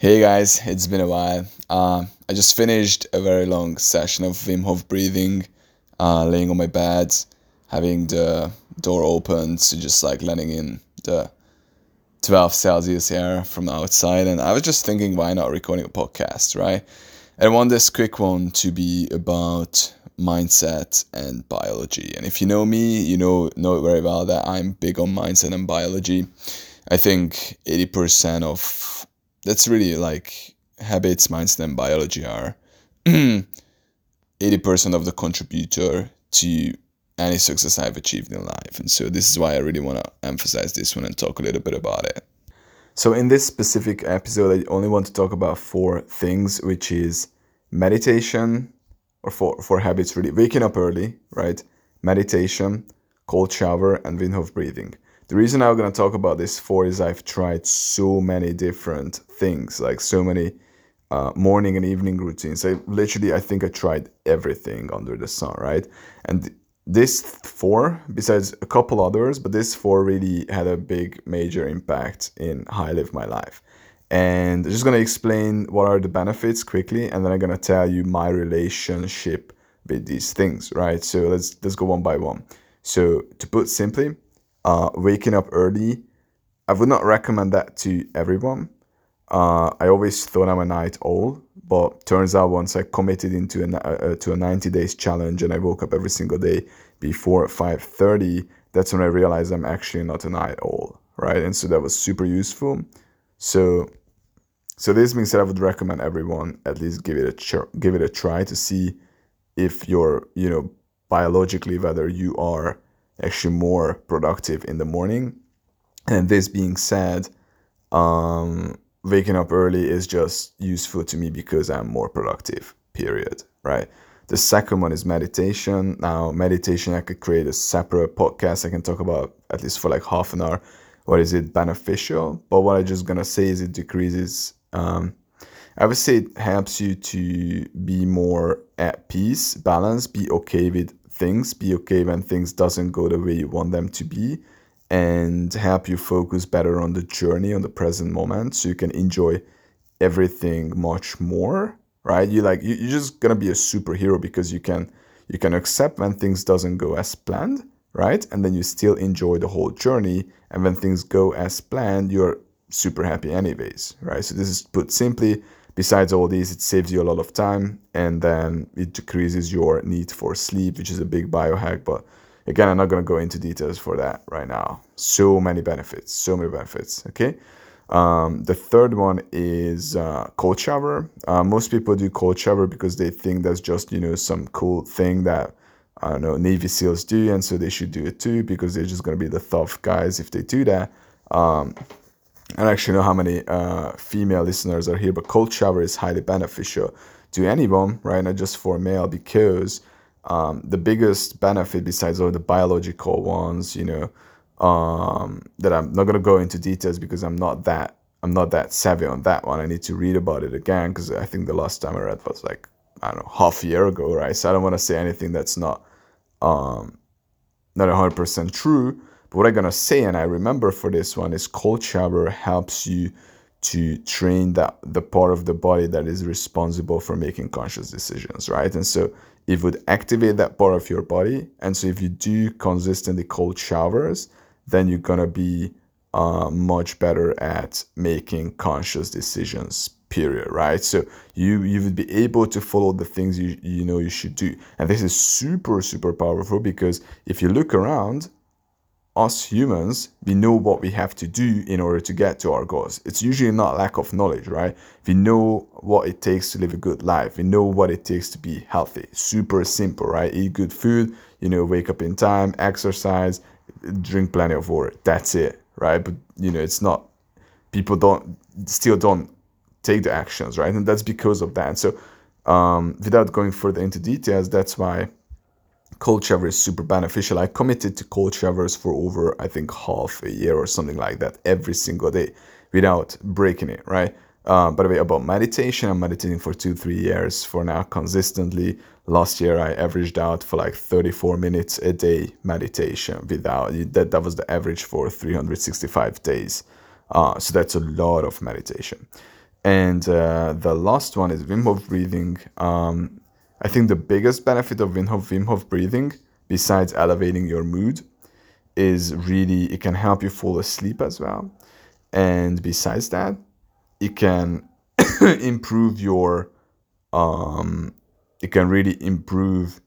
Hey guys, it's been a while. Uh, I just finished a very long session of Wim Hof breathing, uh, laying on my bed, having the door open to just like letting in the 12 Celsius air from outside. And I was just thinking, why not recording a podcast, right? I want this quick one to be about mindset and biology. And if you know me, you know know very well that I'm big on mindset and biology. I think 80% of that's really like habits, mindset, and biology are 80% of the contributor to any success I've achieved in life. And so this is why I really want to emphasize this one and talk a little bit about it. So in this specific episode, I only want to talk about four things, which is meditation, or for, for habits really, waking up early, right? Meditation, cold shower, and Wim Hof breathing. The reason I'm going to talk about this for is I've tried so many different things, like so many uh, morning and evening routines. I literally, I think I tried everything under the sun, right? And this four, besides a couple others, but this four really had a big, major impact in how I live my life. And I'm just going to explain what are the benefits quickly, and then I'm going to tell you my relationship with these things, right? So let's let's go one by one. So to put simply, uh, waking up early, I would not recommend that to everyone. Uh, I always thought I'm a night owl, but turns out once I committed into a, uh, to a 90 days challenge and I woke up every single day before 5:30, that's when I realized I'm actually not a night owl, right? And so that was super useful. So, so this means that I would recommend everyone at least give it a ch- give it a try to see if you're you know biologically whether you are actually more productive in the morning. And this being said, um, waking up early is just useful to me because I'm more productive, period, right? The second one is meditation. Now, meditation, I could create a separate podcast. I can talk about at least for like half an hour. What is it beneficial? But what I'm just gonna say is it decreases. Um, I would say it helps you to be more at peace, balance, be okay with things, be okay when things doesn't go the way you want them to be, and help you focus better on the journey, on the present moment, so you can enjoy everything much more. Right? You like you, you're just gonna be a superhero because you can you can accept when things doesn't go as planned, right? And then you still enjoy the whole journey. And when things go as planned, you're super happy anyways, right? So this is put simply, Besides all these, it saves you a lot of time and then it decreases your need for sleep, which is a big biohack. But again, I'm not going to go into details for that right now. So many benefits, so many benefits. Okay. Um, the third one is uh, cold shower. Uh, most people do cold shower because they think that's just you know some cool thing that I don't know Navy SEALs do, and so they should do it too because they're just gonna be the tough guys if they do that. Um, I don't actually know how many uh, female listeners are here, but cold shower is highly beneficial to anyone, right? Not just for male, because um, the biggest benefit, besides all the biological ones, you know, um, that I'm not gonna go into details because I'm not that I'm not that savvy on that one. I need to read about it again because I think the last time I read was like I don't know half a year ago, right? So I don't want to say anything that's not um, not hundred percent true. But what I'm gonna say, and I remember for this one, is cold shower helps you to train that the part of the body that is responsible for making conscious decisions, right? And so it would activate that part of your body. And so if you do consistently cold showers, then you're gonna be uh, much better at making conscious decisions period right so you you would be able to follow the things you you know you should do and this is super super powerful because if you look around us humans, we know what we have to do in order to get to our goals. It's usually not lack of knowledge, right? We know what it takes to live a good life. We know what it takes to be healthy. Super simple, right? Eat good food, you know, wake up in time, exercise, drink plenty of water. That's it, right? But you know, it's not people don't still don't take the actions, right? And that's because of that. So um, without going further into details, that's why cold shower is super beneficial. I committed to cold showers for over, I think, half a year or something like that every single day without breaking it, right? Uh, by the way, about meditation, I'm meditating for two, three years for now consistently. Last year, I averaged out for like 34 minutes a day meditation without that. That was the average for 365 days. Uh, so that's a lot of meditation. And uh, the last one is Wim Hof breathing. Um, I think the biggest benefit of Wim Hof, Wim Hof breathing, besides elevating your mood, is really it can help you fall asleep as well. And besides that, it can improve your um, it can really improve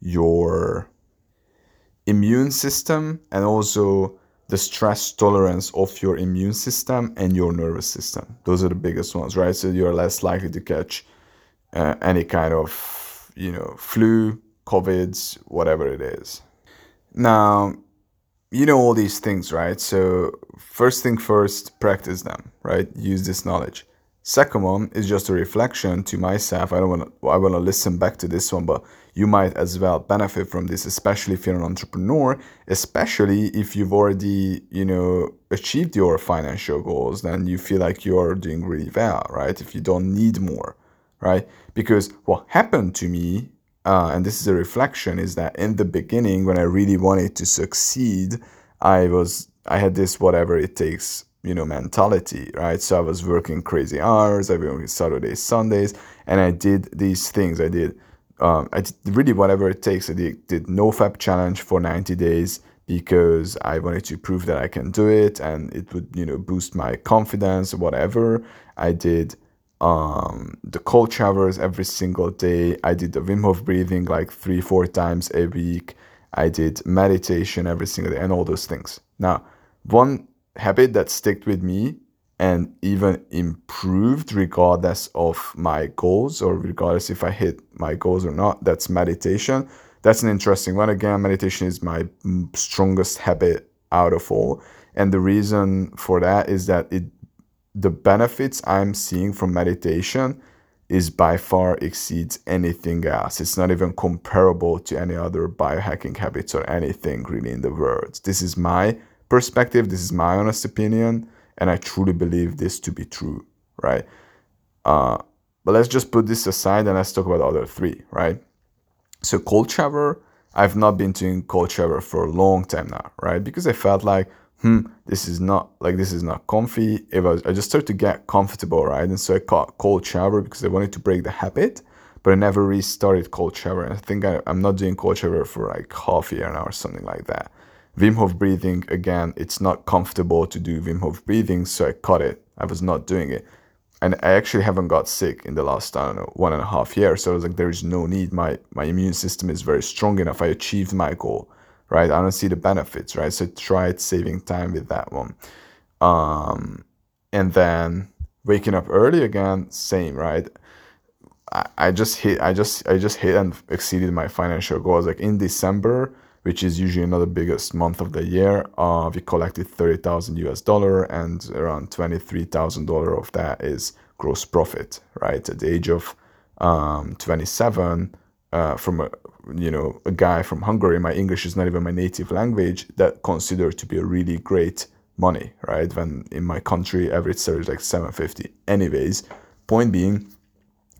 your immune system and also the stress tolerance of your immune system and your nervous system. Those are the biggest ones, right? So you're less likely to catch uh, any kind of, you know, flu, COVIDs, whatever it is. Now, you know all these things, right? So first thing first, practice them, right? Use this knowledge. Second one is just a reflection to myself. I don't want to. I want to listen back to this one, but you might as well benefit from this, especially if you're an entrepreneur. Especially if you've already, you know, achieved your financial goals, then you feel like you're doing really well, right? If you don't need more, right? Because what happened to me, uh, and this is a reflection, is that in the beginning, when I really wanted to succeed, I was I had this whatever it takes you know mentality right? So i was working crazy hours i worked saturdays sundays and i did these things. I did um, i did really whatever it takes. I did, did NoFap challenge for 90 days because i wanted to prove that i can do it and it would you know boost my confidence whatever. I did um, the cold showers every single day i did the wim hof breathing like three four times a week i did meditation every single day and all those things now one habit that stuck with me and even improved regardless of my goals or regardless if I hit my goals or not. That's meditation. That's an interesting one. Again, meditation is my strongest habit out of all. And the reason for that is that it the benefits I'm seeing from meditation is by far exceeds anything else. It's not even comparable to any other biohacking habits or anything really in the world. This is my perspective. This is my honest opinion, and I truly believe this to be true, right? Uh, but let's just put this aside and let's talk about the other three, right? So cold shower, I've not been doing cold shower for a long time now, right? Because I felt like, hmm, this is not like this is not comfy. If I, was, I just started to get comfortable, right? And so I caught cold shower because I wanted to break the habit, but I never restarted cold shower. And I think I, I'm not doing cold shower for like half year now or something like that. Wim Hof breathing, again, it's not comfortable to do Wim Hof breathing, so I cut it. I was not doing it. And I actually haven't got sick in the last, I don't know, one and a half years. So I was like, there is no need. My, my immune system is very strong enough. I achieved my goal, right? I don't see the benefits, right? So tried saving time with that one. Um, and then waking up early again, same, right? I, I just hit, I just, I just hit and exceeded my financial goals. Like in December, which is usually another biggest month of the year. Uh, we collected 30,000 US dollar and around 23,000 dollar of that is gross profit, right? At the age of um, 27, uh, from a, you know, a guy from Hungary, my English is not even my native language, that considered to be a really great money, right? When in my country, average salary is like 750. Anyways, point being,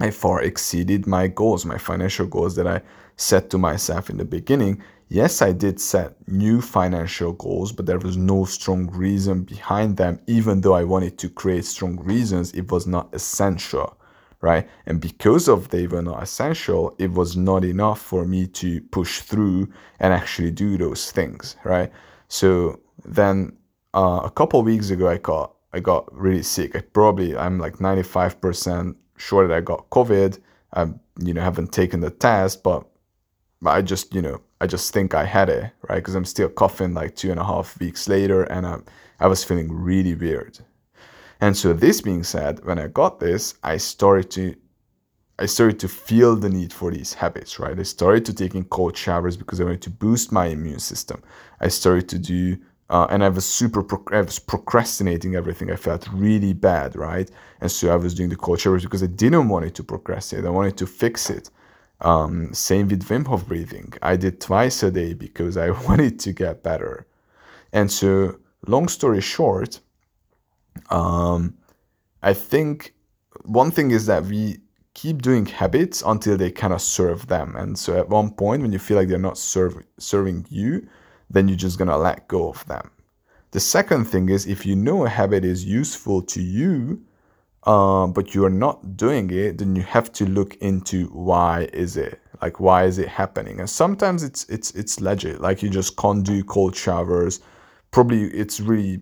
I far exceeded my goals, my financial goals that I set to myself in the beginning Yes, I did set new financial goals, but there was no strong reason behind them. Even though I wanted to create strong reasons, it was not essential, right? And because of they were not essential, it was not enough for me to push through and actually do those things, right? So then uh, a couple weeks ago, I got I got really sick. I probably I'm like 95% sure that I got COVID. I you know haven't taken the test, but I just you know I just think I had it, right? Because I'm still coughing like two and a half weeks later and I, I was feeling really weird. And so this being said, when I got this, I started to I started to feel the need for these habits, right? I started to taking cold showers because I wanted to boost my immune system. I started to do, uh, and I was super, I was procrastinating everything. I felt really bad, right? And so I was doing the cold showers because I didn't want it to procrastinate. I wanted to fix it. Um, same with Wim Hof breathing. I did twice a day because I wanted to get better. And so, long story short, um, I think one thing is that we keep doing habits until they kind of serve them. And so, at one point, when you feel like they're not serve, serving you, then you're just gonna let go of them. The second thing is if you know a habit is useful to you, uh, but you're not doing it, then you have to look into why is it like why is it happening? And sometimes it's it's it's legit, like you just can't do cold showers. Probably it's really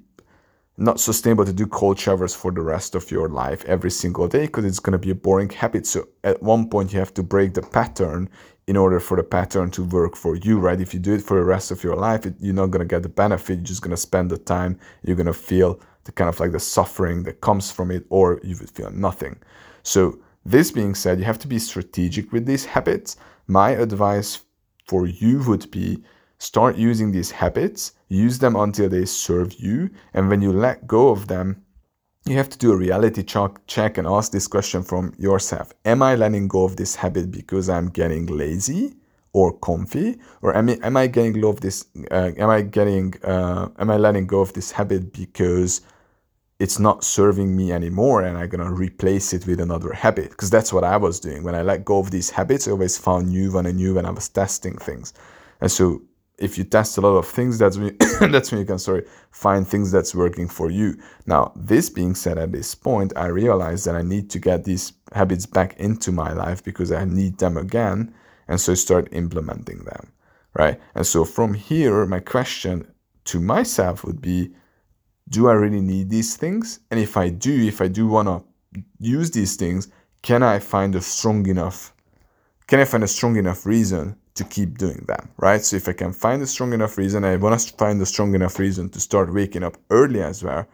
not sustainable to do cold showers for the rest of your life every single day because it's going to be a boring habit. So at one point you have to break the pattern in order for the pattern to work for you, right? If you do it for the rest of your life, it, you're not going to get the benefit. You're just going to spend the time. You're going to feel the kind of like the suffering that comes from it, or you would feel nothing. So this being said, you have to be strategic with these habits. My advice for you would be Start using these habits, use them until they serve you, and when you let go of them, you have to do a reality check and ask this question from yourself. Am I letting go of this habit because I'm getting lazy? or comfy? Or am I, am I getting go of this uh, am I getting uh, am I letting go of this habit because it's not serving me anymore and I'm gonna replace it with another habit? Because that's what I was doing. When I let go of these habits I always found new one and new when I was testing things. And so if you test a lot of things, that's when you, that's when you can sorry find things that's working for you. Now, this being said, at this point, I realize that I need to get these habits back into my life because I need them again, and so start implementing them, right? And so from here, my question to myself would be, do I really need these things? And if I do, if I do want to use these things, can I find a strong enough, can I find a strong enough reason to keep doing them, right? So if I can find a strong enough reason, I want to find a strong enough reason to start waking up early as well.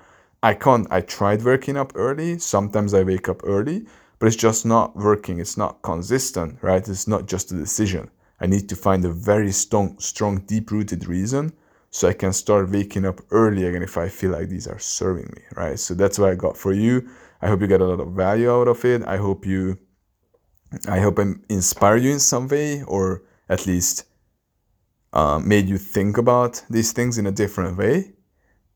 I can't, I tried waking up early. Sometimes I wake up early, but it's just not working. It's not consistent, right? It's not just a decision. I need to find a very strong, strong, deep rooted reason so I can start waking up early again if I feel like these are serving me, right? So that's what I got for you. I hope you get a lot of value out of it. I hope you, I hope I inspire you in some way or at least uh, made you think about these things in a different way.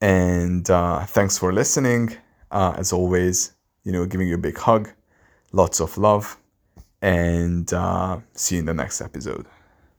And uh, thanks for listening. Uh, as always, you know, giving you a big hug, lots of love, and uh, see you in the next episode.